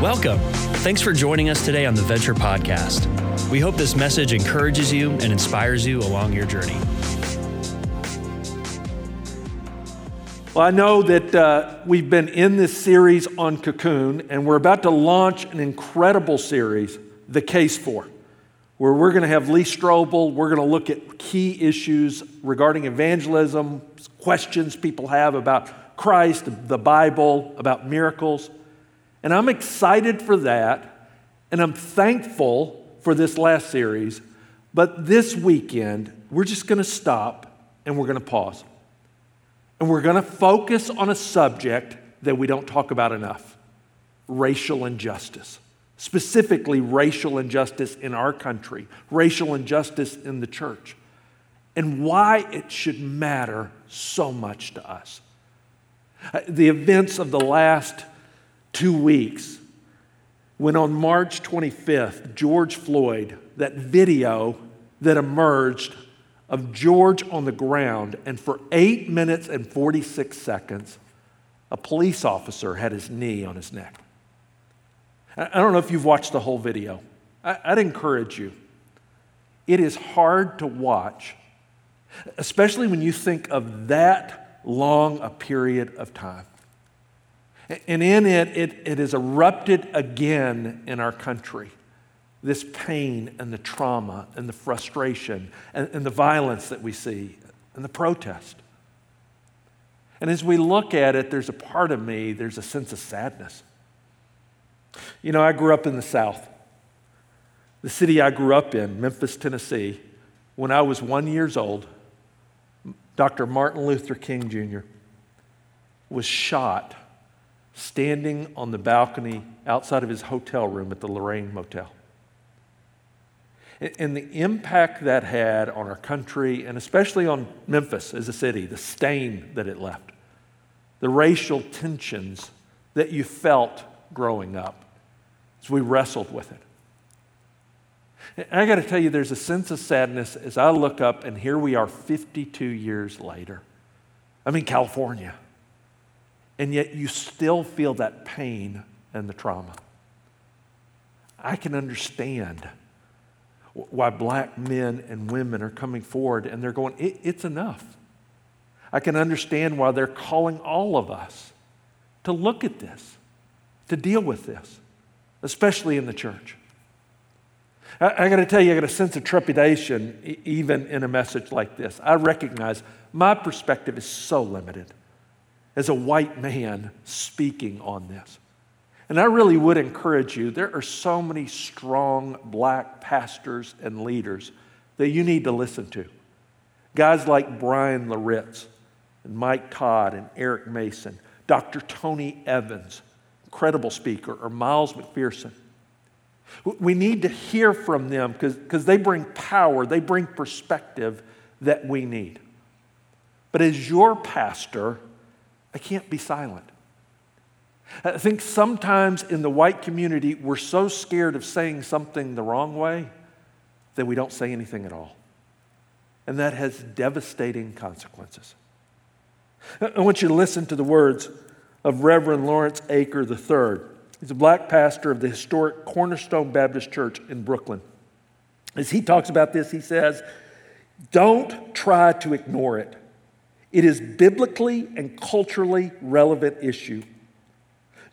Welcome. Thanks for joining us today on the Venture Podcast. We hope this message encourages you and inspires you along your journey. Well, I know that uh, we've been in this series on Cocoon, and we're about to launch an incredible series, The Case For, where we're going to have Lee Strobel. We're going to look at key issues regarding evangelism, questions people have about Christ, the Bible, about miracles. And I'm excited for that, and I'm thankful for this last series. But this weekend, we're just going to stop and we're going to pause. And we're going to focus on a subject that we don't talk about enough racial injustice. Specifically, racial injustice in our country, racial injustice in the church, and why it should matter so much to us. Uh, the events of the last two weeks, when on March 25th, George Floyd, that video that emerged of George on the ground, and for eight minutes and 46 seconds, a police officer had his knee on his neck. I don't know if you've watched the whole video. I'd encourage you. It is hard to watch, especially when you think of that long a period of time. And in it, it, it has erupted again in our country this pain and the trauma and the frustration and, and, the violence that we see and the protest. And as we look at it, there's a part of me, there's a sense of sadness. You know, I grew up in the South. The city I grew up in, Memphis, Tennessee, when I was one years old, Dr. Martin Luther King Jr. was shot standing on the balcony outside of his hotel room at the Lorraine Motel. And the impact that had on our country, and especially on Memphis as a city, the stain that it left, the racial tensions that you felt growing up as we wrestled with it. And I got to tell you, there's a sense of sadness as I look up, and here we are 52 years later. I'm in California and yet you still feel that pain and the trauma. I can understand why black men and women are coming forward and they're going, it, it's enough. I can understand why they're calling all of us to look at this, to deal with this, especially in the church. I, I got to tell you, I got a sense of trepidation even in a message like this. I recognize my perspective is so limited as a white man speaking on this. And I really would encourage you, there are so many strong black pastors and leaders that you need to listen to. Guys like Bryan Loritts and Mike Todd and Eric Mason, Dr. Tony Evans, incredible speaker, or Miles McPherson. We need to hear from them because they bring power, they bring perspective that we need. But as your pastor, I can't be silent. I think sometimes in the white community, we're so scared of saying something the wrong way that we don't say anything at all. And that has devastating consequences. I want you to listen to the words of Reverend Lawrence Aker III. He's a black pastor of the historic Cornerstone Baptist Church in Brooklyn. As he talks about this, he says, Don't try to ignore it. It is biblically and culturally relevant issue.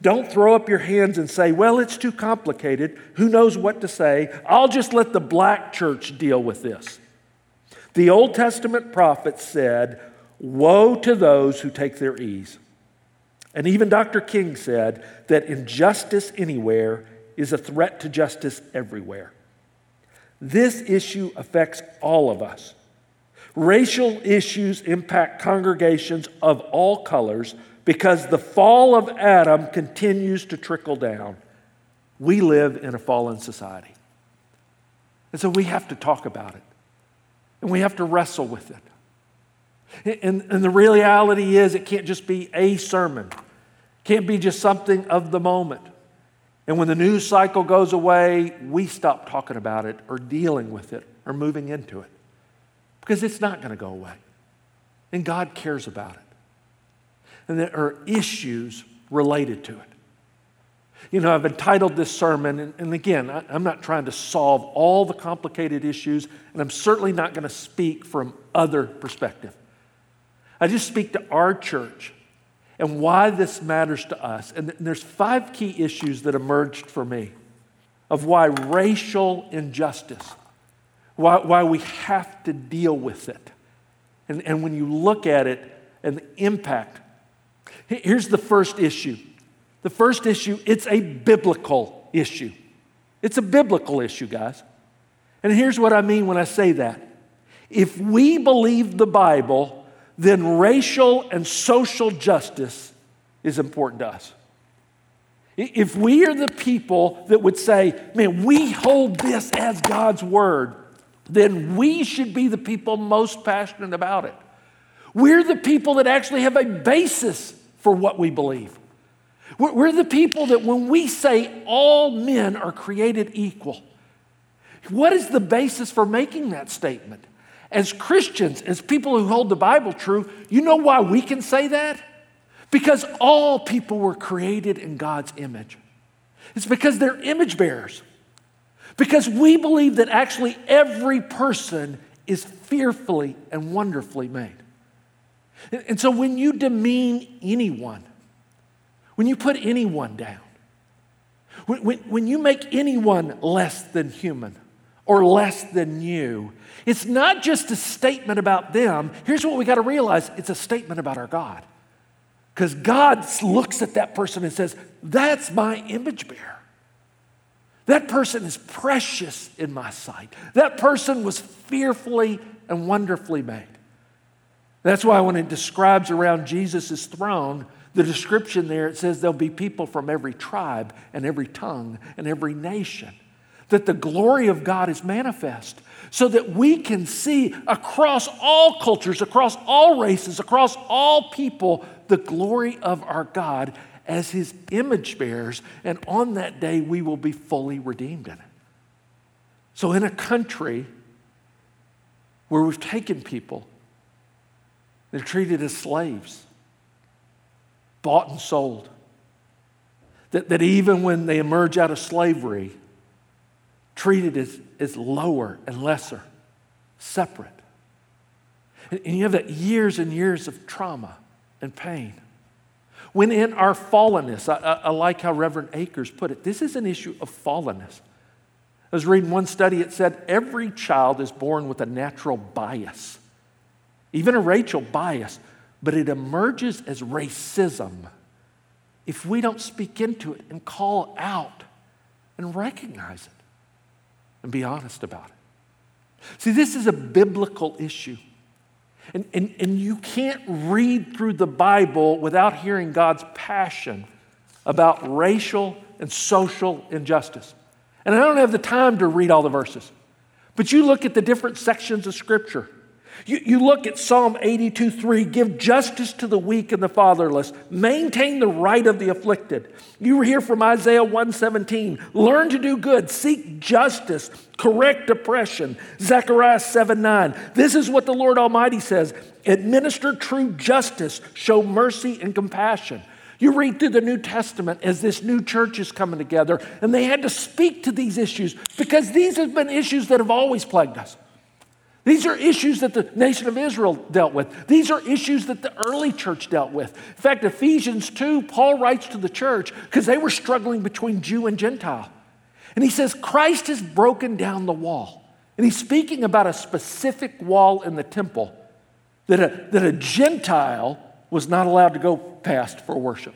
Don't throw up your hands and say, well, it's too complicated. Who knows what to say? I'll just let the black church deal with this. The Old Testament prophets said, Woe to those who take their ease. And even Dr. King said that injustice anywhere is a threat to justice everywhere. This issue affects all of us. Racial issues impact congregations of all colors because the fall of Adam continues to trickle down. We live in a fallen society. And so we have to talk about it. And we have to wrestle with it. And, and the reality is, it can't just be a sermon, it can't be just something of the moment. And when the news cycle goes away, we stop talking about it or dealing with it or moving into it because it's not going to go away. And God cares about it. And there are issues related to it. You know, I've entitled this sermon, and, and again, I, I'm not trying to solve all the complicated issues, and I'm certainly not going to speak from other perspective. I just speak to our church and why this matters to us. And, and there's five key issues that emerged for me of why racial injustice, why, why we have to deal with it. And, and when you look at it and the impact, here's the first issue. The first issue, it's a biblical issue. It's a biblical issue, guys. And here's what I mean when I say that. If we believe the Bible, then racial and social justice is important to us. If we are the people that would say, man, we hold this as God's word, then we should be the people most passionate about it. We're the people that actually have a basis for what we believe. We're the people that when we say all men are created equal, what is the basis for making that statement? As Christians, as people who hold the Bible true, you know why we can say that? Because all people were created in God's image. It's because they're image bearers. Because we believe that actually every person is fearfully and wonderfully made. And so when you demean anyone, when you put anyone down, when, when, when you make anyone less than human or less than you, it's not just a statement about them. Here's what we got to realize it's a statement about our God. Because God looks at that person and says, That's my image bearer. That person is precious in my sight. That person was fearfully and wonderfully made. That's why when it describes around Jesus' throne, the description there, it says there'll be people from every tribe and every tongue and every nation that the glory of God is manifest so that we can see across all cultures, across all races, across all people, the glory of our God as his image bearers. And on that day, we will be fully redeemed in it. So, in a country where we've taken people, they're treated as slaves, bought and sold. That, that even when they emerge out of slavery, treated as, as lower and lesser, separate. And, and you have that years and years of trauma and pain. When in our fallenness, I, I, I like how Reverend Akers put it, this is an issue of fallenness. I was reading one study, it said every child is born with a natural bias, even a racial bias, but it emerges as racism if we don't speak into it and call out and recognize it and be honest about it. See, this is a biblical issue. And, and, and you can't read through the Bible without hearing God's passion about racial and social injustice. And I don't have the time to read all the verses, but you look at the different sections of Scripture you, you look at Psalm 82 3, give justice to the weak and the fatherless, maintain the right of the afflicted. You hear from Isaiah 117, learn to do good, seek justice, correct oppression. Zechariah 7 9. This is what the Lord Almighty says administer true justice, show mercy and compassion. You read through the New Testament as this new church is coming together, and they had to speak to these issues because these have been issues that have always plagued us. These are issues that the nation of Israel dealt with. These are issues that the early church dealt with. In fact, Ephesians 2, Paul writes to the church because they were struggling between Jew and Gentile. And he says, Christ has broken down the wall. And he's speaking about a specific wall in the temple that a, that a Gentile was not allowed to go past for worship.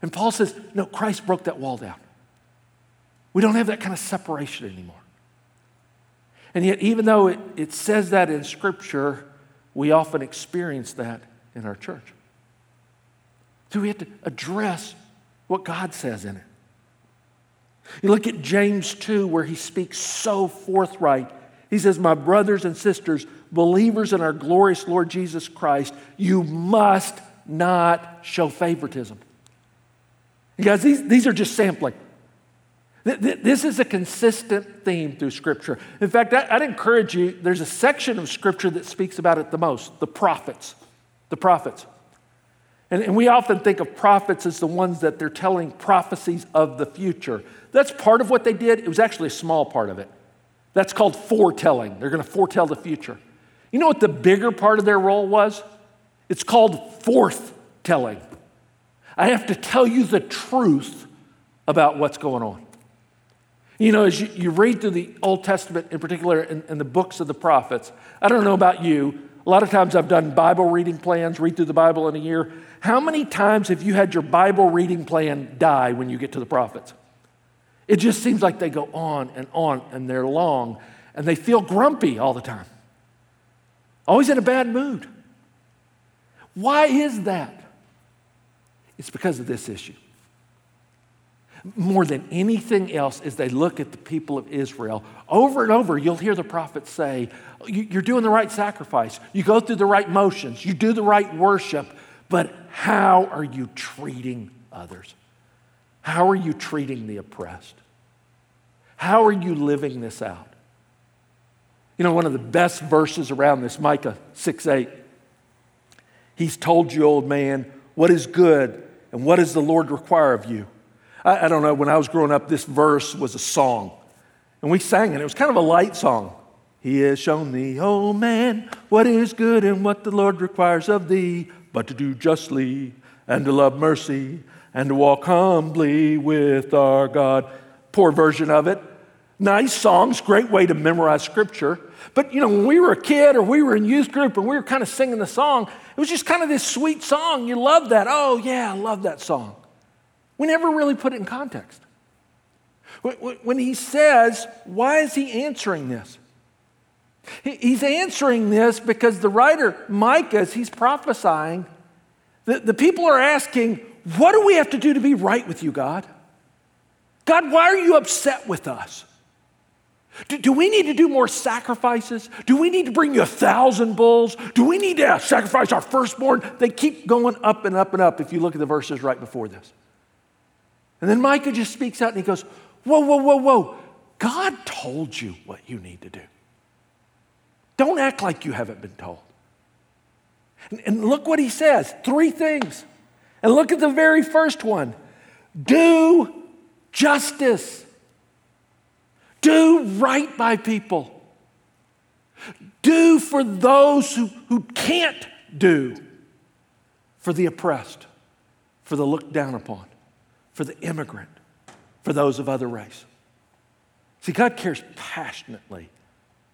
And Paul says, No, Christ broke that wall down. We don't have that kind of separation anymore. And yet, even though it, it says that in Scripture, we often experience that in our church. So we have to address what God says in it. You look at James 2, where he speaks so forthright. He says, My brothers and sisters, believers in our glorious Lord Jesus Christ, you must not show favoritism. You guys, these, these are just sampling. This is a consistent theme through Scripture. In fact, I'd encourage you, there's a section of Scripture that speaks about it the most the prophets. The prophets. And, we often think of prophets as the ones that they're telling prophecies of the future. That's part of what they did. It was actually a small part of it. That's called foretelling. They're going to foretell the future. You know what the bigger part of their role was? It's called forthtelling. I have to tell you the truth about what's going on. You know, as you, you read through the Old Testament, in particular, and the books of the prophets, I don't know about you, a lot of times I've done Bible reading plans, read through the Bible in a year. How many times have you had your Bible reading plan die when you get to the prophets? It just seems like they go on and on and they're long and they feel grumpy all the time. Always in a bad mood. Why is that? It's because of this issue. More than anything else, as they look at the people of Israel, over and over, you'll hear the prophets say, You're doing the right sacrifice. You go through the right motions. You do the right worship. But how are you treating others? How are you treating the oppressed? How are you living this out? You know, one of the best verses around this, Micah 6 8. He's told you, old man, what is good and what does the Lord require of you? I, I don't know, when I was growing up, this verse was a song. And we sang it. It was kind of a light song. He has shown thee, oh man, what is good and what the Lord requires of thee, but to do justly and to love mercy and to walk humbly with our God. Poor version of it. Nice songs, great way to memorize scripture. But you know, when we were a kid or we were in youth group and we were kind of singing the song, it was just kind of this sweet song. You love that. Oh, yeah, I love that song. We never really put it in context. When he says, why is he answering this? He's answering this because the writer, Micah, as he's prophesying, the, the people are asking, What do we have to do to be right with you, God? God, why are you upset with us? Do, do, we need to do more sacrifices? Do we need to bring you a thousand bulls? Do we need to sacrifice our firstborn? They keep going up and up and up if you look at the verses right before this. And then Micah just speaks out and he goes, Whoa, whoa, whoa, whoa. God told you what you need to do. Don't act like you haven't been told. And, and look what he says three things. And look at the very first one do justice. Do right by people. Do for those who, who can't do, for the oppressed, for the looked down upon, for the immigrant, for those of other race. See, God cares passionately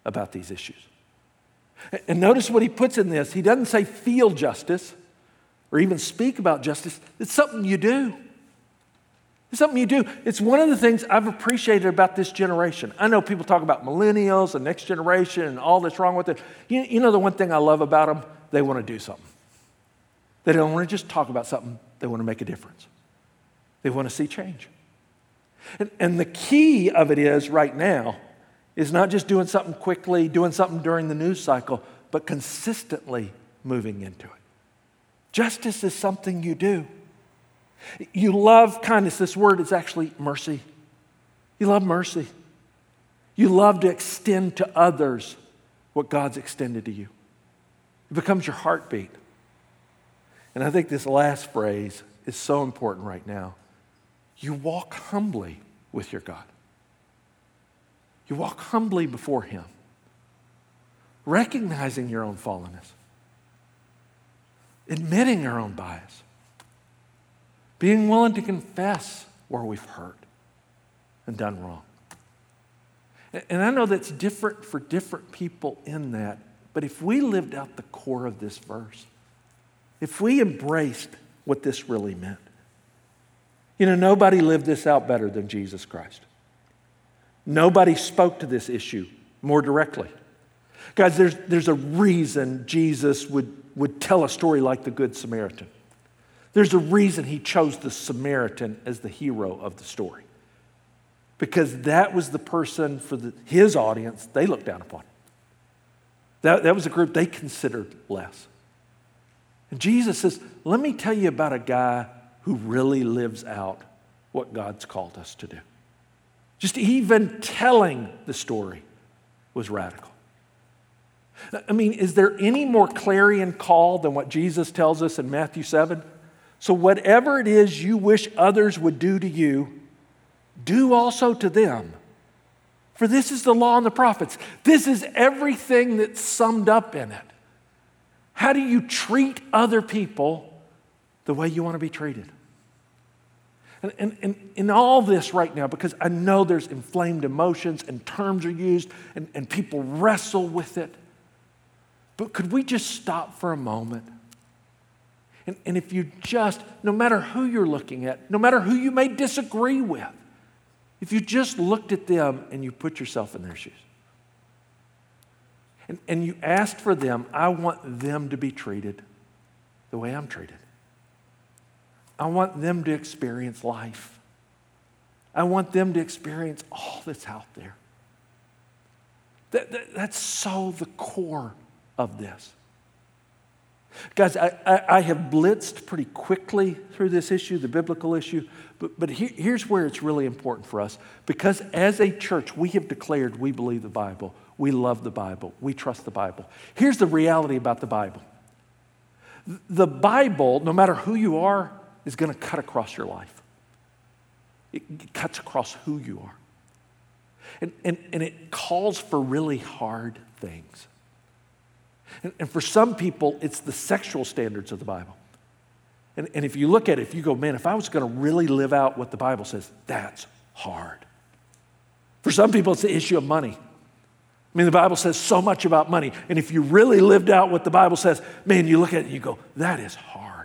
about these issues. And notice what he puts in this. He doesn't say feel justice or even speak about justice, it's something you do. It's something you do. It's one of the things I've appreciated about this generation. I know people talk about millennials and next generation and all that's wrong with it. You, you know, the one thing I love about them, they want to do something. They don't want to just talk about something, they want to make a difference. They want to see change. And, and the key of it is right now is not just doing something quickly, doing something during the news cycle, but consistently moving into it. Justice is something you do. You love kindness. This word is actually mercy. You love mercy. You love to extend to others what God's extended to you. It becomes your heartbeat. And I think this last phrase is so important right now. You walk humbly with your God. You walk humbly before Him, recognizing your own fallenness, admitting your own bias being willing to confess where we've hurt and done wrong. And I know that's different for different people in that, but if we lived out the core of this verse, if we embraced what this really meant, you know, nobody lived this out better than Jesus Christ. Nobody spoke to this issue more directly. Guys, there's, there's a reason Jesus would, would tell a story like the Good Samaritan. There's a reason he chose the Samaritan as the hero of the story. Because that was the person for the, his audience they looked down upon. That, that was a group they considered less. And Jesus says, Let me tell you about a guy who really lives out what God's called us to do. Just even telling the story was radical. I mean, is there any more clarion call than what Jesus tells us in Matthew 7? So, whatever it is you wish others would do to you, do also to them. For this is the law and the prophets. This is everything that's summed up in it. How do you treat other people the way you want to be treated? And, and, and in all this right now, because I know there's inflamed emotions and terms are used and, and people wrestle with it, but could we just stop for a moment? And, and if you just, no matter who you're looking at, no matter who you may disagree with, if you just looked at them and you put yourself in their shoes, and, and you asked for them, I want them to be treated the way I'm treated. I want them to experience life. I want them to experience all that's out there. That, that, that's so the core of this. Guys, I, I, I, have blitzed pretty quickly through this issue, the biblical issue, but, but here, here's where it's really important for us. Because as a church, we have declared we believe the Bible, we love the Bible, we trust the Bible. Here's the reality about the Bible the Bible, no matter who you are, is going to cut across your life. It cuts across who you are. And, and, and it calls for really hard things. And, and for some people, it's the sexual standards of the Bible. And, and if you look at it, if you go, man, if I was going to really live out what the Bible says, that's hard. For some people, it's the issue of money. I mean, the Bible says so much about money. And if you really lived out what the Bible says, man, you look at it and you go, that is hard.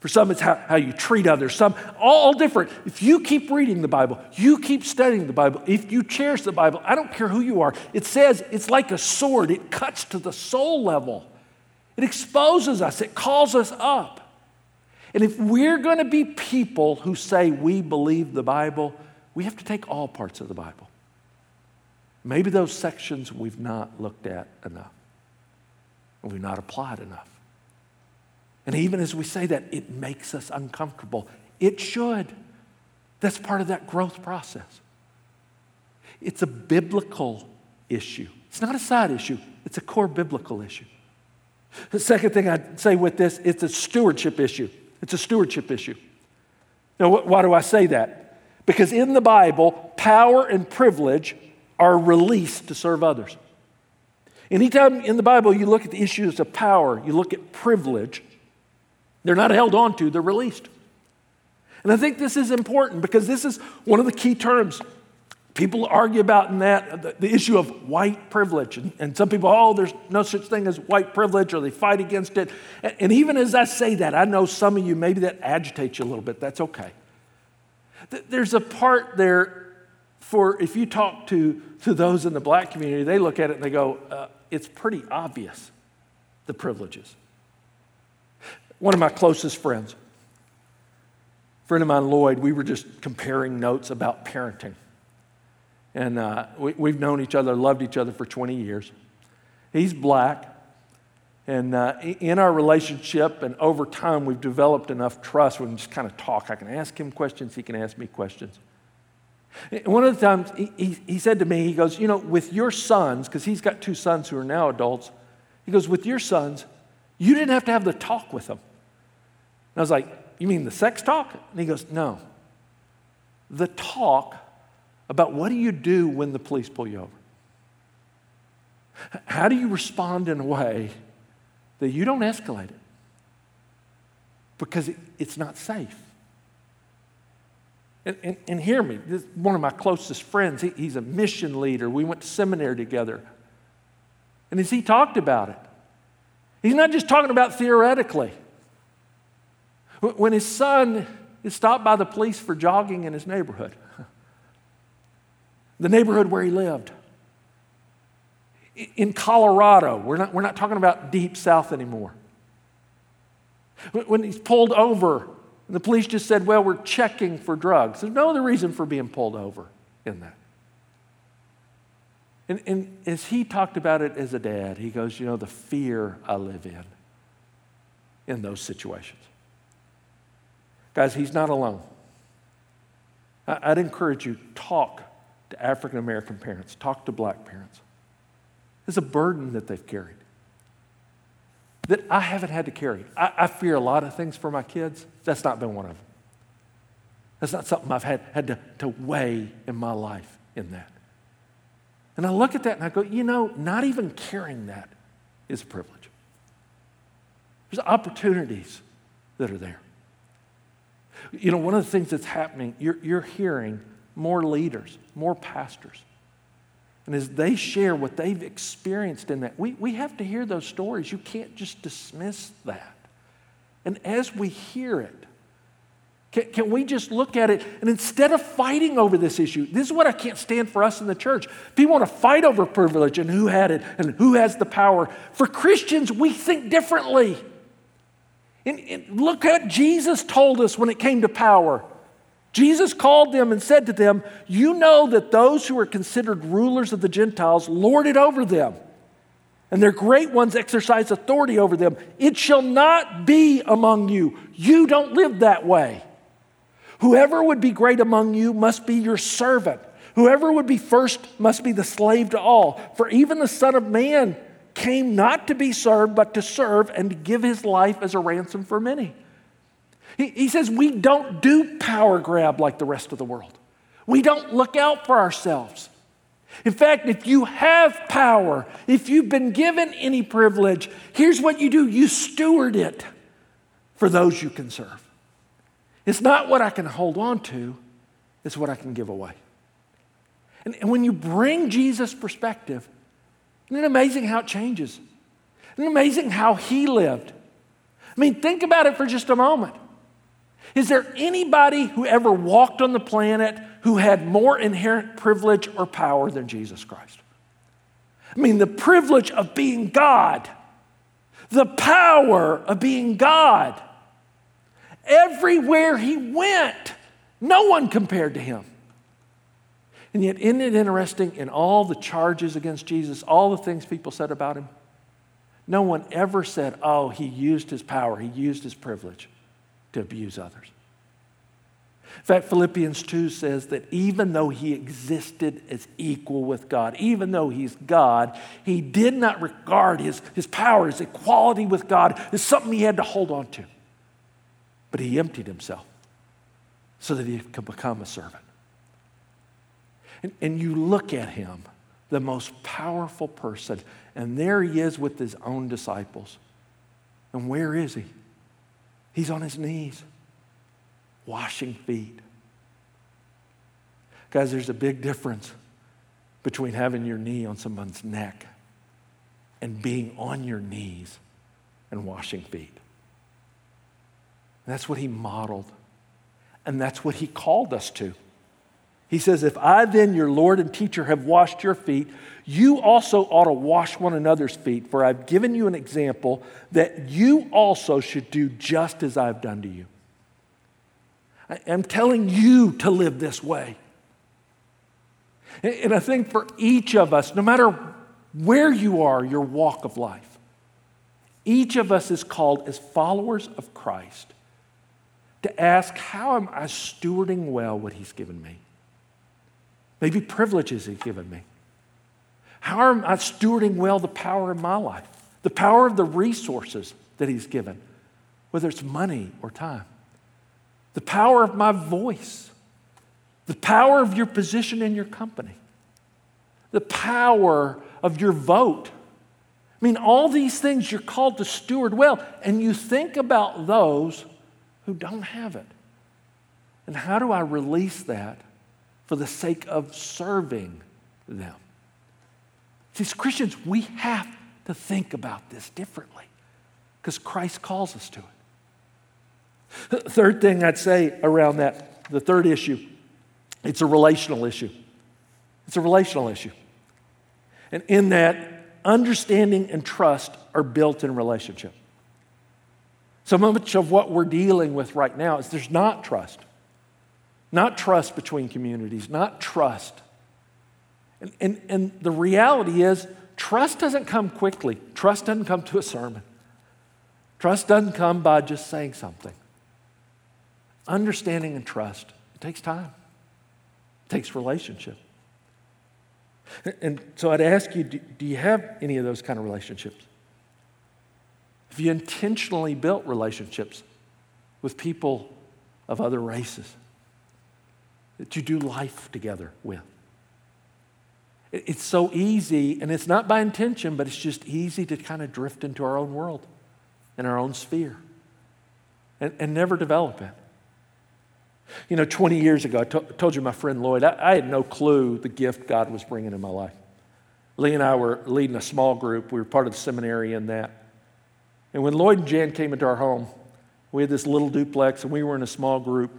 For some, it's how, how you treat others. Some, all, all different. If you keep reading the Bible, you keep studying the Bible, if you cherish the Bible, I don't care who you are, it says it's like a sword. It cuts to the soul level, it exposes us, it calls us up. And if we're going to be people who say we believe the Bible, we have to take all parts of the Bible. Maybe those sections we've not looked at enough, we've not applied enough. And even as we say that, it makes us uncomfortable. It should. That's part of that growth process. It's a biblical issue. It's not a side issue, it's a core biblical issue. The second thing I'd say with this, it's a stewardship issue. It's a stewardship issue. Now, why do I say that? Because in the Bible, power and privilege are released to serve others. Anytime in the Bible you look at the issues of power, you look at privilege, they're not held on to, they're released. And I think this is important because this is one of the key terms. People argue about in that the, the issue of white privilege. And, and, some people, oh, there's no such thing as white privilege, or they fight against it. And, and even as I say that, I know some of you, maybe that agitates you a little bit. That's okay. There's a part there for if you talk to, to those in the black community, they look at it and they go, uh, it's pretty obvious, the privileges. One of my closest friends, friend of mine, Lloyd, we were just comparing notes about parenting. And uh, we, have known each other, loved each other for 20 years. He's black. And uh, in our relationship and over time, we've developed enough trust we can just kind of talk. I can ask him questions, he can ask me questions. One of the times he, he, he said to me, he goes, You know, with your sons, because he's got two sons who are now adults, he goes, With your sons, you didn't have to have the talk with them. I was like, You mean the sex talk? And he goes, No. The talk about what do you do when the police pull you over? How do you respond in a way that you don't escalate it? Because it, it's not safe. And, and, and hear me, this one of my closest friends, he, he's a mission leader. We went to seminary together. And as he talked about it, he's not just talking about theoretically. When his son is stopped by the police for jogging in his neighborhood, the neighborhood where he lived, in Colorado, we're not, we're not talking about deep south anymore. When he's pulled over, the police just said, Well, we're checking for drugs. There's no other reason for being pulled over in that. And, and as he talked about it as a dad, he goes, You know, the fear I live in in those situations. Guys, he's not alone. I'd encourage you talk to African American parents, talk to black parents. It's a burden that they've carried. that I haven't had to carry. I, I, fear a lot of things for my kids. That's not been one of them. That's not something I've had, had to, to weigh in my life in that. And I look at that and I go, you know, not even carrying that is a privilege. There's opportunities that are there. You know, one of the things that's happening, you're, you're hearing more leaders, more pastors. And as they share what they've experienced in that, we, we have to hear those stories. You can't just dismiss that. And as we hear it, can, can, we just look at it and instead of fighting over this issue, this is what I can't stand for us in the church. People want to fight over privilege and who had it and who has the power. For Christians, we think differently. And, and look at Jesus told us when it came to power. Jesus called them and said to them, You know that those who are considered rulers of the Gentiles lord it over them, and their great ones exercise authority over them. It shall not be among you. You don't live that way. Whoever would be great among you must be your servant. Whoever would be first must be the slave to all. For even the Son of Man came not to be served, but to serve and to give his life as a ransom for many. He, he says we don't do power grab like the rest of the world. We don't look out for ourselves. In fact, if you have power, if you've been given any privilege, here's what you do you steward it for those you can serve. It's not what I can hold on to, it's what I can give away. And, and when you bring Jesus' perspective, isn't it amazing how it changes? Isn't it amazing how he lived? I mean, think about it for just a moment. Is there anybody who ever walked on the planet who had more inherent privilege or power than Jesus Christ? I mean, the privilege of being God, the power of being God. Everywhere he went, no one compared to him. And yet, isn't it interesting in all the charges against Jesus, all the things people said about him? No one ever said, oh, he used his power, he used his privilege to abuse others. In fact, Philippians 2 says that even though he existed as equal with God, even though he's God, he did not regard his, his power, his equality with God as something he had to hold on to. But he emptied himself so that he could become a servant. And, and you look at him, the most powerful person, and there he is with his own disciples. And where is he? He's on his knees, washing feet. Guys, there's a big difference between having your knee on someone's neck and being on your knees and washing feet. that's what he modeled, and that's what he called us to. He says, If I then, your Lord and teacher, have washed your feet, you also ought to wash one another's feet, for I've given you an example that you also should do just as I've done to you. I'm telling you to live this way. And I think for each of us, no matter where you are, your walk of life, each of us is called as followers of Christ to ask, How am I stewarding well what He's given me? Maybe privileges He's given me? How am I stewarding well the power in my life? The power of the resources that He's given, whether it's money or time. The power of my voice. The power of your position in your company. The power of your vote. I mean, all these things you're called to steward well, and you think about those who don't have it. And how do I release that for the sake of serving them. See, as Christians, we have to think about this differently because Christ calls us to it. Third thing I'd say around that, the third issue, it's a relational issue. It's a relational issue. And in that, understanding and trust are built in relationship. So much of what we're dealing with right now is there's not trust. Not trust between communities, not trust. And, and, and the reality is, trust doesn't come quickly. Trust doesn't come to a sermon. Trust doesn't come by just saying something. Understanding and trust, it takes time, it takes relationship. And so I'd ask you do, do you have any of those kind of relationships? Have you intentionally built relationships with people of other races that you do life together with? It's so easy, and it's not by intention, but it's just easy to kind of drift into our own world and our own sphere and, and never develop it. You know, 20 years ago, I to- told you my friend Lloyd, I, I had no clue the gift God was bringing in my life. Lee and I were leading a small group. We were part of the seminary in that. And when Lloyd and Jan came into our home, we had this little duplex and we were in a small group.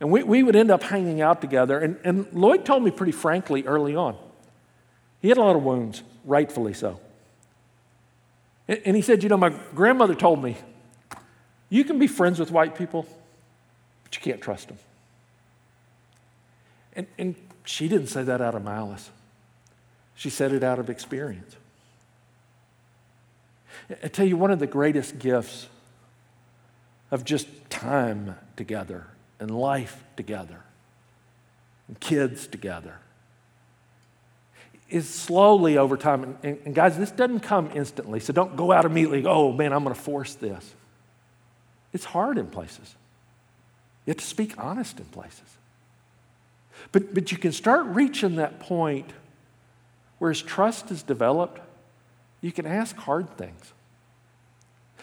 And we, we would end up hanging out together. And, and Lloyd told me pretty frankly early on, he had a lot of wounds, rightfully so. And, and he said, You know, my grandmother told me, you can be friends with white people, but you can't trust them. And, and she didn't say that out of malice. She said it out of experience. I tell you, one of the greatest gifts of just time together and life together and kids together is slowly over time. And, and, guys, this doesn't come instantly, so don't go out immediately, oh man, I'm to force this. It's hard in places. You have to speak honest in places. But, but you can start reaching that point where as trust is developed, you can ask hard things.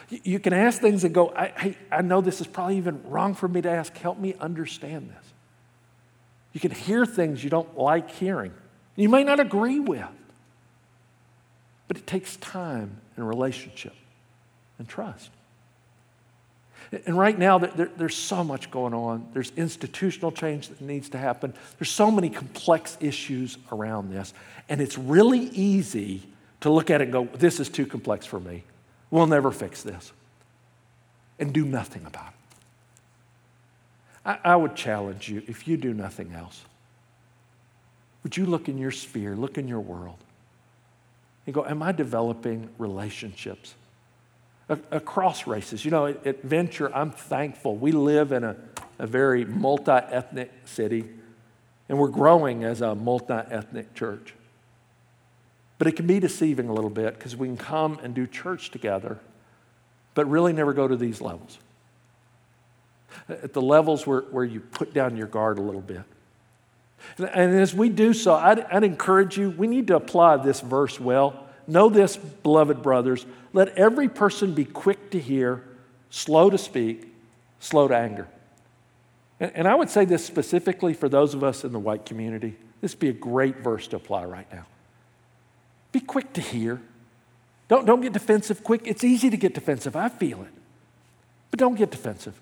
You can ask things and go, I, hey, I know this is probably even wrong for me to ask. Help me understand this. You can hear things you don't like hearing. You may not agree with. But it takes time and relationship and trust. And right now, there, there's so much going on. There's institutional change that needs to happen. There's so many complex issues around this. And it's really easy to look at it and go, this is too complex for me. We'll never fix this. And do nothing about it. I, I would challenge you if you do nothing else, would you look in your sphere, look in your world, and go, Am I developing relationships across races? You know, at, Venture, I'm thankful. We live in a, a very multi ethnic city, and we're growing as a multi ethnic church. But it can be deceiving a little bit because we can come and do church together, but really never go to these levels. At the levels where, where you put down your guard a little bit. And as we do so, I'd, I'd encourage you, we need to apply this verse well. Know this, beloved brothers. Let every person be quick to hear, slow to speak, slow to anger. And, and I would say this specifically for those of us in the white community. This would be a great verse to apply right now. Be quick to hear. Don't, don't get defensive quick. It's easy to get defensive. I feel it. But don't get defensive.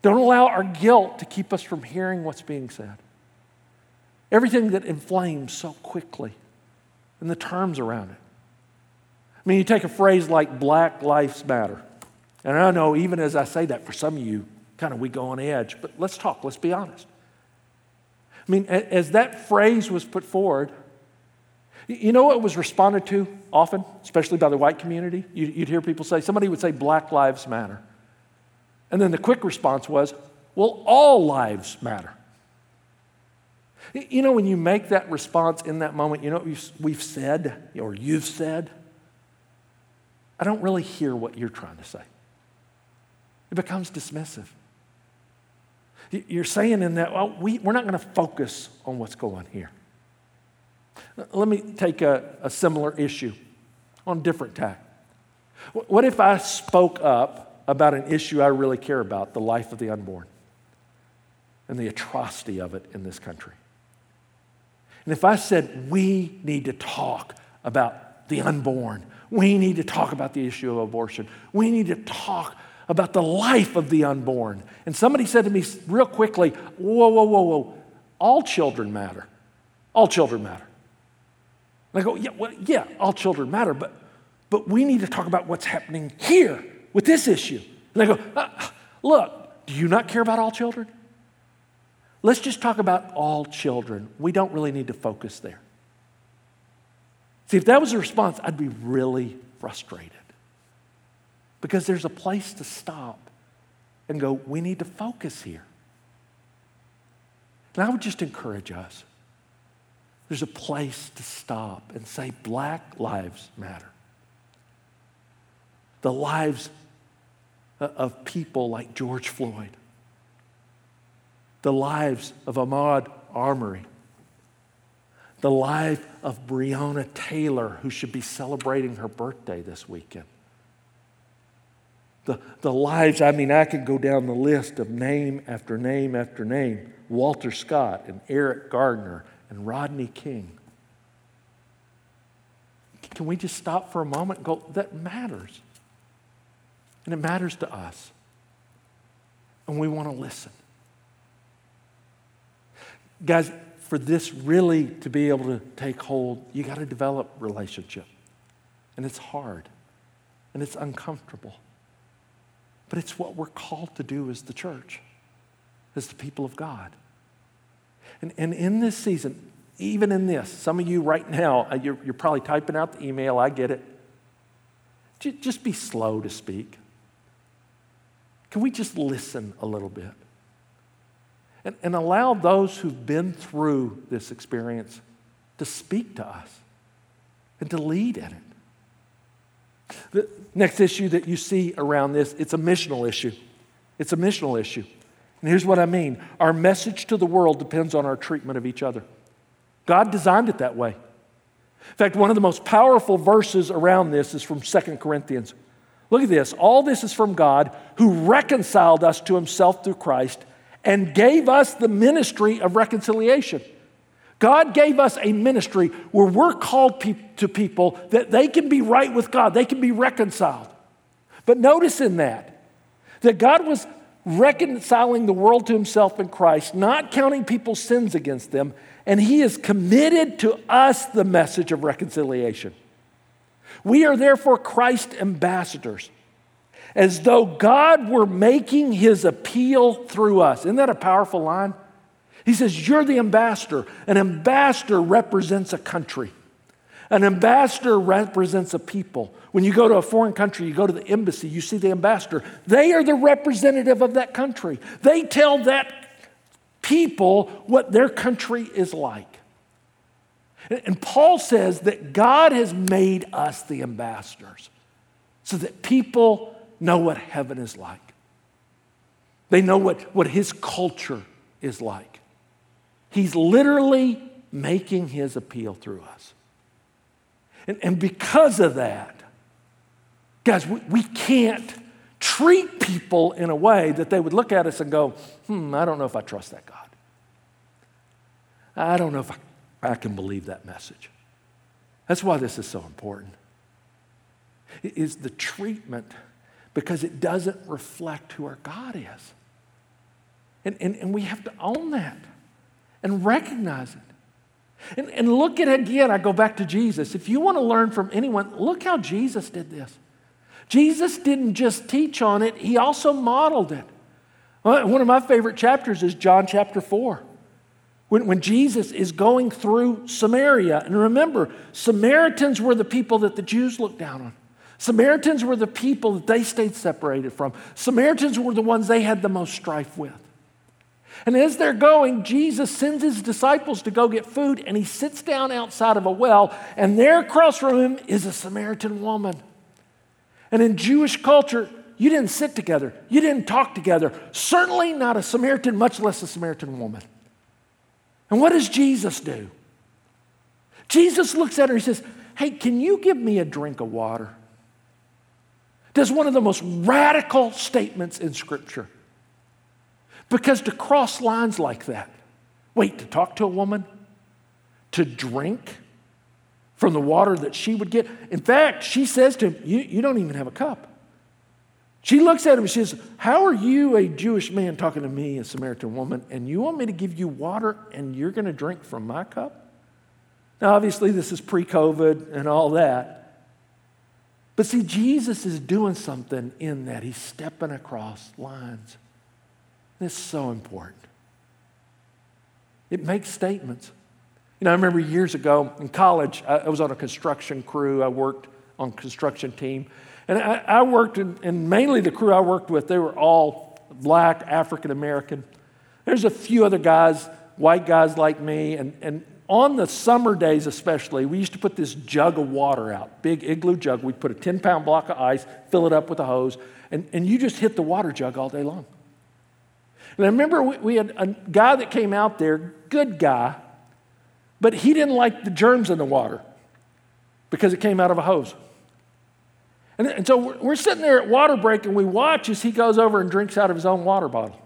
Don't allow our guilt to keep us from hearing what's being said. Everything that inflames so quickly and the terms around it. I mean, you take a phrase like Black Lives Matter. And I know even as I say that, for some of you, kind of we go on edge, but let's talk, let's be honest. I mean, as that phrase was put forward, you know what was responded to often, especially by the white community? You'd hear people say, somebody would say, Black Lives Matter. And then the quick response was, well, all lives matter. You know, when you make that response in that moment, you know what we've said or you've said? I don't really hear what you're trying to say. It becomes dismissive. You're saying in that, well, we, we're not going to focus on what's going on here. Let me take a, a similar issue on a different tack. What if I spoke up about an issue I really care about, the life of the unborn, and the atrocity of it in this country? And if I said, we need to talk about the unborn, we need to talk about the issue of abortion, we need to talk about the life of the unborn. And somebody said to me real quickly, whoa, whoa, whoa, whoa, all children matter. All children matter. And I go, yeah, well, yeah, all children matter, but, but we need to talk about what's happening here with this issue. And I go, uh, look, do you not care about all children? Let's just talk about all children. We don't really need to focus there. See, if that was a response, I'd be really frustrated. Because there's a place to stop and go, we need to focus here. And I would just encourage us there's a place to stop and say, Black lives matter. the lives of people like George Floyd, the lives of Ahmaud Arbery, the life of Breonna Taylor, who should be celebrating her birthday this weekend. The, the lives, I mean, I could go down the list of name after name after name Walter Scott and Eric Gardner and Rodney King. Can we just stop for a moment and go, that matters? And it matters to us. And we want to listen. Guys, for this really to be able to take hold, you got to develop relationship. And it's hard. And it's uncomfortable. But it's what we're called to do as the church, as the people of God. And, and in this season, even in this, some of you right now, uh, you're, you're probably typing out the email, I get it. Just be slow to speak. Can we just listen a little bit? And, and allow those who've been through this experience to speak to us and to lead in it. The next issue that you see around this, it's a missional issue. It's a missional issue. And here's what I mean our message to the world depends on our treatment of each other. God designed it that way. In fact, one of the most powerful verses around this is from Second Corinthians. Look at this. All this is from God who reconciled us to himself through Christ and gave us the ministry of reconciliation. God gave us a ministry where we're called pe- to people that they can be right with God, they can be reconciled. But notice in that, that God was reconciling the world to himself in Christ, not counting people's sins against them, and he has committed to us the message of reconciliation. We are therefore Christ ambassadors, as though God were making his appeal through us. Isn't that a powerful line? He says, You're the ambassador. An ambassador represents a country. An ambassador represents a people. When you go to a foreign country, you go to the embassy, you see the ambassador. They are the representative of that country. They tell that people what their country is like. And Paul says that God has made us the ambassadors so that people know what heaven is like. They know what, what his culture is like. He's literally making his appeal through us. And, and because of that, guys, we, we can't treat people in a way that they would look at us and go, hmm, I don't know if I trust that God. I don't know if I I can believe that message. That's why this is so important. It is the treatment because it doesn't reflect who our God is. And, and, and we have to own that and recognize it. And, and look at again, I go back to Jesus. If you want to learn from anyone, look how Jesus did this. Jesus didn't just teach on it, he also modeled it. Uh, one of my favorite chapters is John chapter 4. When, when Jesus is going through Samaria, and remember, Samaritans were the people that the Jews looked down on. Samaritans were the people that they stayed separated from. Samaritans were the ones they had the most strife with. And as they're going, Jesus sends his disciples to go get food, and he sits down outside of a well, and there across from him is a Samaritan woman. And in Jewish culture, you didn't sit together, you didn't talk together. Certainly not a Samaritan, much less a Samaritan woman. And what does Jesus do? Jesus looks at her and says, Hey, can you give me a drink of water? Does one of the most radical statements in Scripture. Because to cross lines like that, wait, to talk to a woman, to drink from the water that she would get. In fact, she says to him, You, you don't even have a cup. She looks at him and says, How are you, a Jewish man, talking to me, a Samaritan woman, and you want me to give you water and you're going to drink from my cup? Now, obviously, this is pre COVID and all that. But see, Jesus is doing something in that. He's stepping across lines. This is so important. It makes statements. You know, I remember years ago in college, I was on a construction crew. I worked on construction team. And I, I worked, in, and mainly the crew I worked with, they were all black, African American. There's a few other guys, white guys like me, and, and on the summer days, especially, we used to put this jug of water out, big igloo jug. We'd put a 10 pound block of ice, fill it up with a hose, and, and you just hit the water jug all day long. And I remember we, we had a guy that came out there, good guy, but he didn't like the germs in the water because it came out of a hose. And, and so we're, we're sitting there at water break and we watch as he goes over and drinks out of his own water bottle.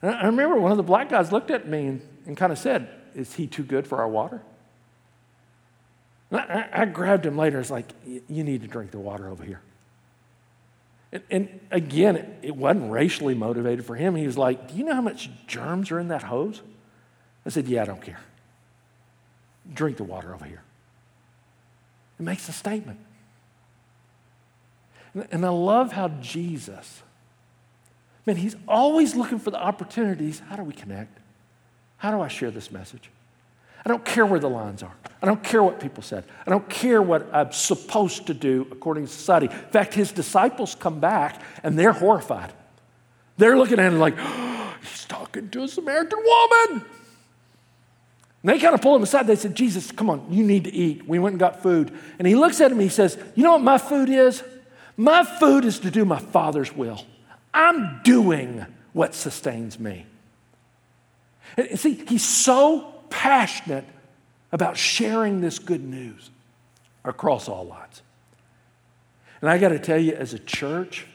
And I remember one of the black guys looked at me and, and kind of said, is he too good for our water? I, I, grabbed him later. It's like, you need to drink the water over here. And, and again, it, it, wasn't racially motivated for him. He was like, Do you know how much germs are in that hose? I said, Yeah, I don't care. Drink the water over here. It makes a statement. And, I love how Jesus, man, he's always looking for the opportunities. How do we connect? How do I share this message? I don't care where the lines are. I don't care what people said. I don't care what I'm supposed to do according to society. In fact, his disciples come back and they're horrified. They're looking at him like, oh, he's talking to a Samaritan woman. And they kind of pull him aside. They said, Jesus, come on, you need to eat. We went and got food. And he looks at him he says, You know what my food is? My food is to do my Father's will. I'm doing what sustains me. And see, he's so passionate about sharing this good news across all lines. And I got to tell you, as a church,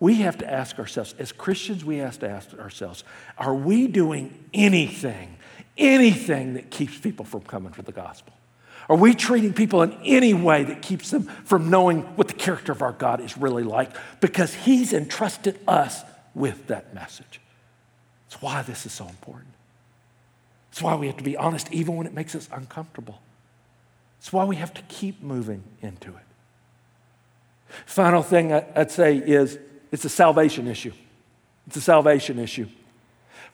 we have to ask ourselves, as Christians, we have to ask ourselves, are we doing anything, anything that keeps people from coming to the gospel? Are we treating people in any way that keeps them from knowing what the character of our God is really like? Because He's entrusted us with that message. That's why this is so important. That's why we have to be honest, even when it makes us uncomfortable. That's why we have to keep moving into it. Final thing I'd say is it's a salvation issue. It's a salvation issue.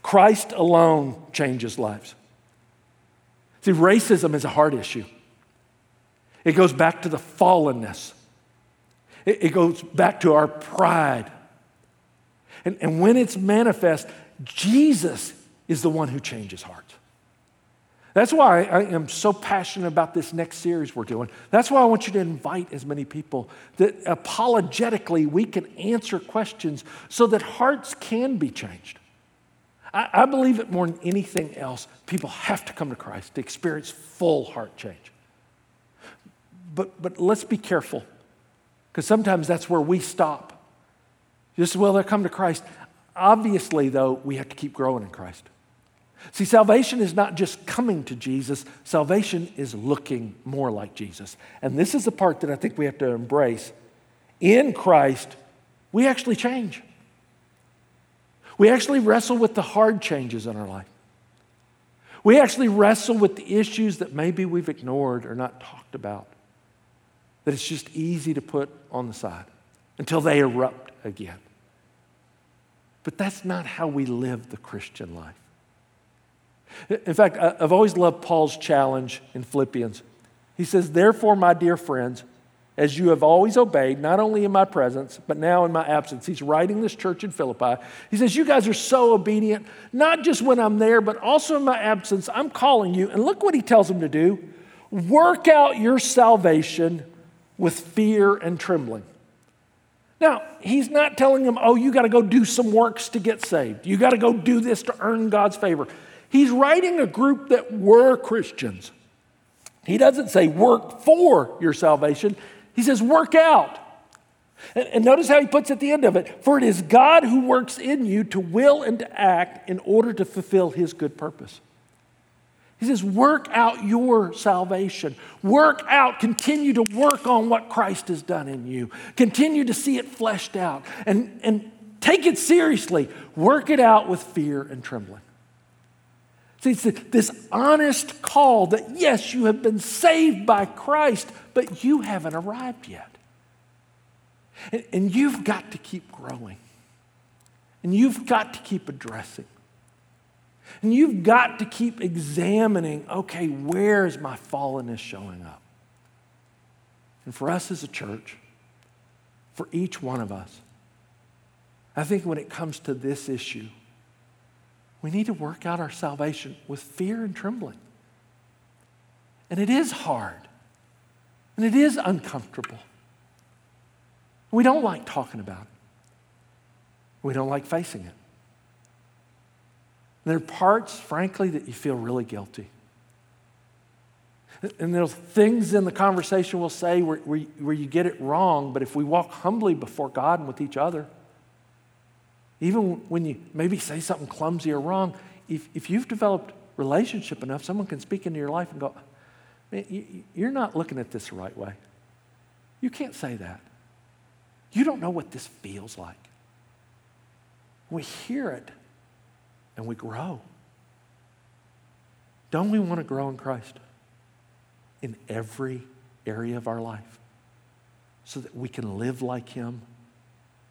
Christ alone changes lives. See, racism is a heart issue. It goes back to the fallenness, it, goes back to our pride. And, and when it's manifest, Jesus is the one who changes hearts. That's why I am so passionate about this next series we're doing. That's why I want you to invite as many people that apologetically we can answer questions so that hearts can be changed. I, I believe it more than anything else. People have to come to Christ to experience full heart change. But, but let's be careful because sometimes that's where we stop. Just, well, they come to Christ. Obviously, though, we have to keep growing in Christ. See, salvation is not just coming to Jesus, salvation is looking more like Jesus. And this is the part that I think we have to embrace. In Christ, we actually change. We actually wrestle with the hard changes in our life. We actually wrestle with the issues that maybe we've ignored or not talked about, that it's just easy to put on the side until they erupt again. But that's not how we live the Christian life. In fact, I've always loved Paul's challenge in Philippians. He says, Therefore, my dear friends, as you have always obeyed, not only in my presence, but now in my absence. He's writing this church in Philippi. He says, You guys are so obedient, not just when I'm there, but also in my absence. I'm calling you. And look what he tells them to do work out your salvation with fear and trembling. Now, he's not telling them, Oh, you got to go do some works to get saved. You got to go do this to earn God's favor. He's writing a group that were Christians. He doesn't say work for your salvation, he says work out. And, and, notice how he puts at the end of it For it is God who works in you to will and to act in order to fulfill his good purpose. He says, work out your salvation. Work out, continue to work on what Christ has done in you. Continue to see it fleshed out and, and take it seriously. Work it out with fear and trembling. It's this honest call that yes, you have been saved by Christ, but you haven't arrived yet. And, and you've got to keep growing. And you've got to keep addressing. And you've got to keep examining okay, where is my fallenness showing up? And for us as a church, for each one of us, I think when it comes to this issue, we need to work out our salvation with fear and trembling. And it is hard. And it is uncomfortable. We don't like talking about it. We don't like facing it. There are parts, frankly, that you feel really guilty. And there's things in the conversation we'll say where, where, where you get it wrong, but if we walk humbly before God and with each other, even when you maybe say something clumsy or wrong, if, if you've developed relationship enough, someone can speak into your life and go, Man, you, you're not looking at this the right way. You can't say that. You don't know what this feels like. We hear it and we grow. Don't we want to grow in Christ in every area of our life so that we can live like Him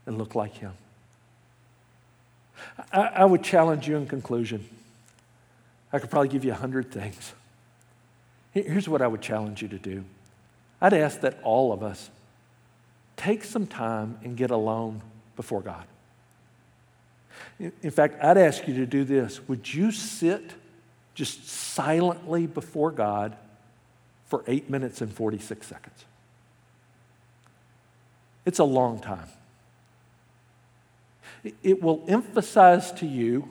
and look like Him? I, I would challenge you in conclusion. I could probably give you a hundred things. Here's what I would challenge you to do I'd ask that all of us take some time and get alone before God. In fact, I'd ask you to do this. Would you sit just silently before God for eight minutes and 46 seconds? It's a long time. It will emphasize to you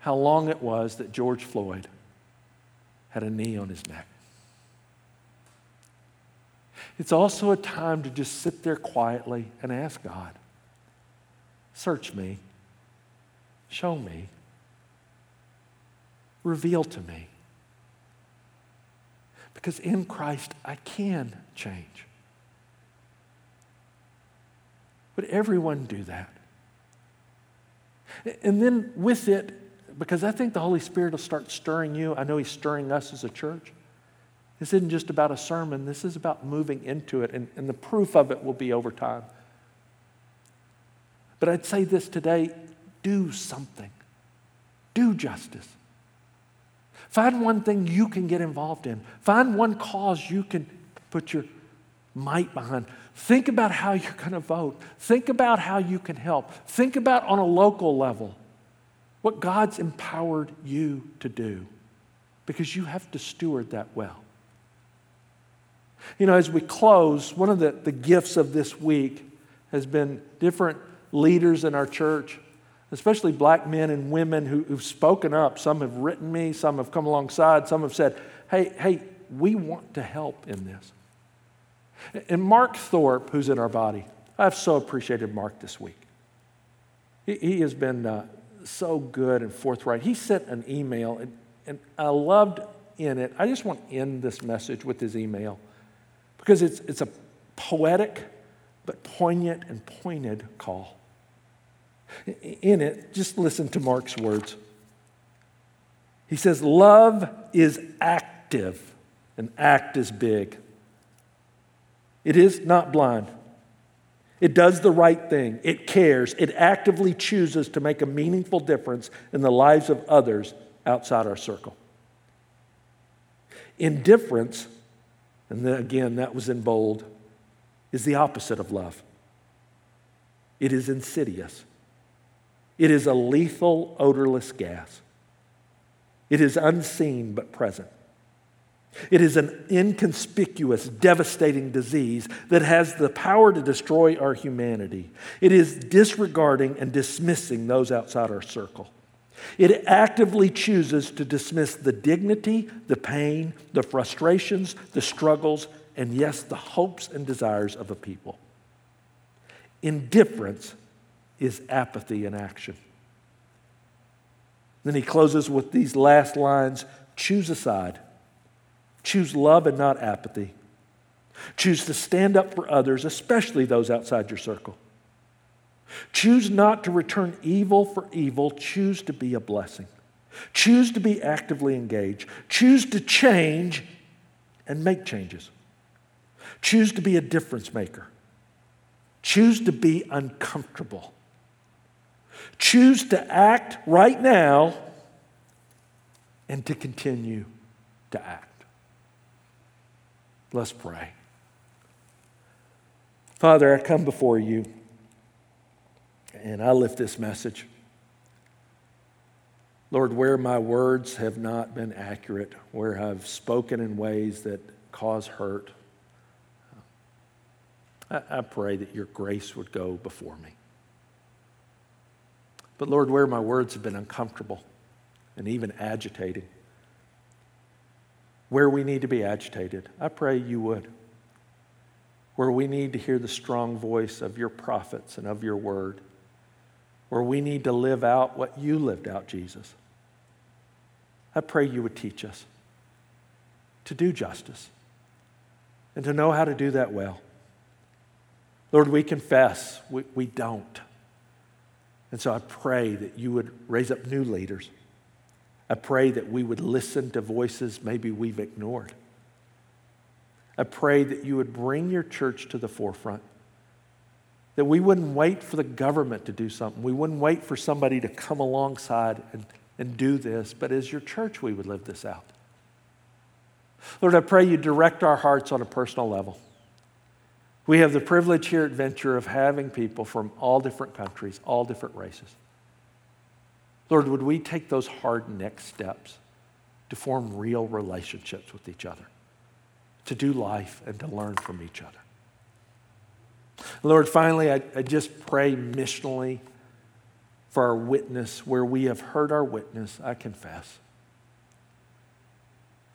how long it was that George Floyd had a knee on his neck. It's also a time to just sit there quietly and ask God, search me, show me, reveal to me. Because in Christ, I can change. Would everyone do that? And then with it, because I think the Holy Spirit will start stirring you. I know He's stirring us as a church. This isn't just about a sermon, this is about moving into it, and, and the proof of it will be over time. But I'd say this today do something, do justice. Find one thing you can get involved in, find one cause you can put your might behind. Think about how you're going to vote. Think about how you can help. Think about on a local level what God's empowered you to do because you have to steward that well. You know, as we close, one of the, the gifts of this week has been different leaders in our church, especially black men and women who, who've spoken up. Some have written me, some have come alongside, some have said, hey, hey, we want to help in this. And Mark Thorpe, who's in our body, I've so appreciated Mark this week. He, he has been uh, so good and forthright. He sent an email, and, and I loved in it. I just want to end this message with his email because it's, it's a poetic but poignant and pointed call. In it, just listen to Mark's words. He says, Love is active, and act is big. It is not blind. It does the right thing. It cares. It actively chooses to make a meaningful difference in the lives of others outside our circle. Indifference, and then again, that was in bold, is the opposite of love. It is insidious. It is a lethal, odorless gas. It is unseen but present. It is an inconspicuous, devastating disease that has the power to destroy our humanity. It is disregarding and dismissing those outside our circle. It actively chooses to dismiss the dignity, the pain, the frustrations, the struggles, and yes, the hopes and desires of a people. Indifference is apathy in action. Then he closes with these last lines choose a side. Choose love and not apathy. Choose to stand up for others, especially those outside your circle. Choose not to return evil for evil. Choose to be a blessing. Choose to be actively engaged. Choose to change and make changes. Choose to be a difference maker. Choose to be uncomfortable. Choose to act right now and to continue to act. Let's pray. Father, I come before you and I lift this message. Lord, where my words have not been accurate, where I've spoken in ways that cause hurt, I, I pray that your grace would go before me. But Lord, where my words have been uncomfortable and even agitating, where we need to be agitated, I pray you would. Where we need to hear the strong voice of your prophets and of your word, where we need to live out what you lived out, Jesus. I pray you would teach us to do justice and to know how to do that well. Lord, we confess we, we don't. And so I pray that you would raise up new leaders. I pray that we would listen to voices maybe we've ignored. I pray that you would bring your church to the forefront. That we wouldn't wait for the government to do something. We wouldn't wait for somebody to come alongside and, and do this, but as your church, we would live this out. Lord, I pray you direct our hearts on a personal level. We have the privilege here at Venture of having people from all different countries, all different races. Lord, would we take those hard next steps to form real relationships with each other, to do life and to learn from each other? Lord, finally, I, I just pray missionally for our witness where we have heard our witness, I confess.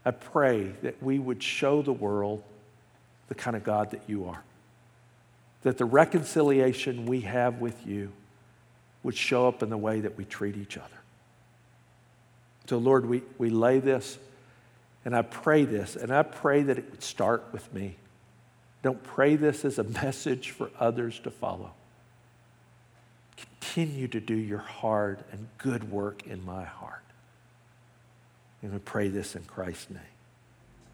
I pray that we would show the world the kind of God that you are that the reconciliation we have with you would show up in the way that we treat each other. So, Lord, we, we lay this and I pray this, and I pray that it would start with me. Don't pray this as a message for others to follow. Continue to do your hard and good work in my heart. And we pray this in Christ's name.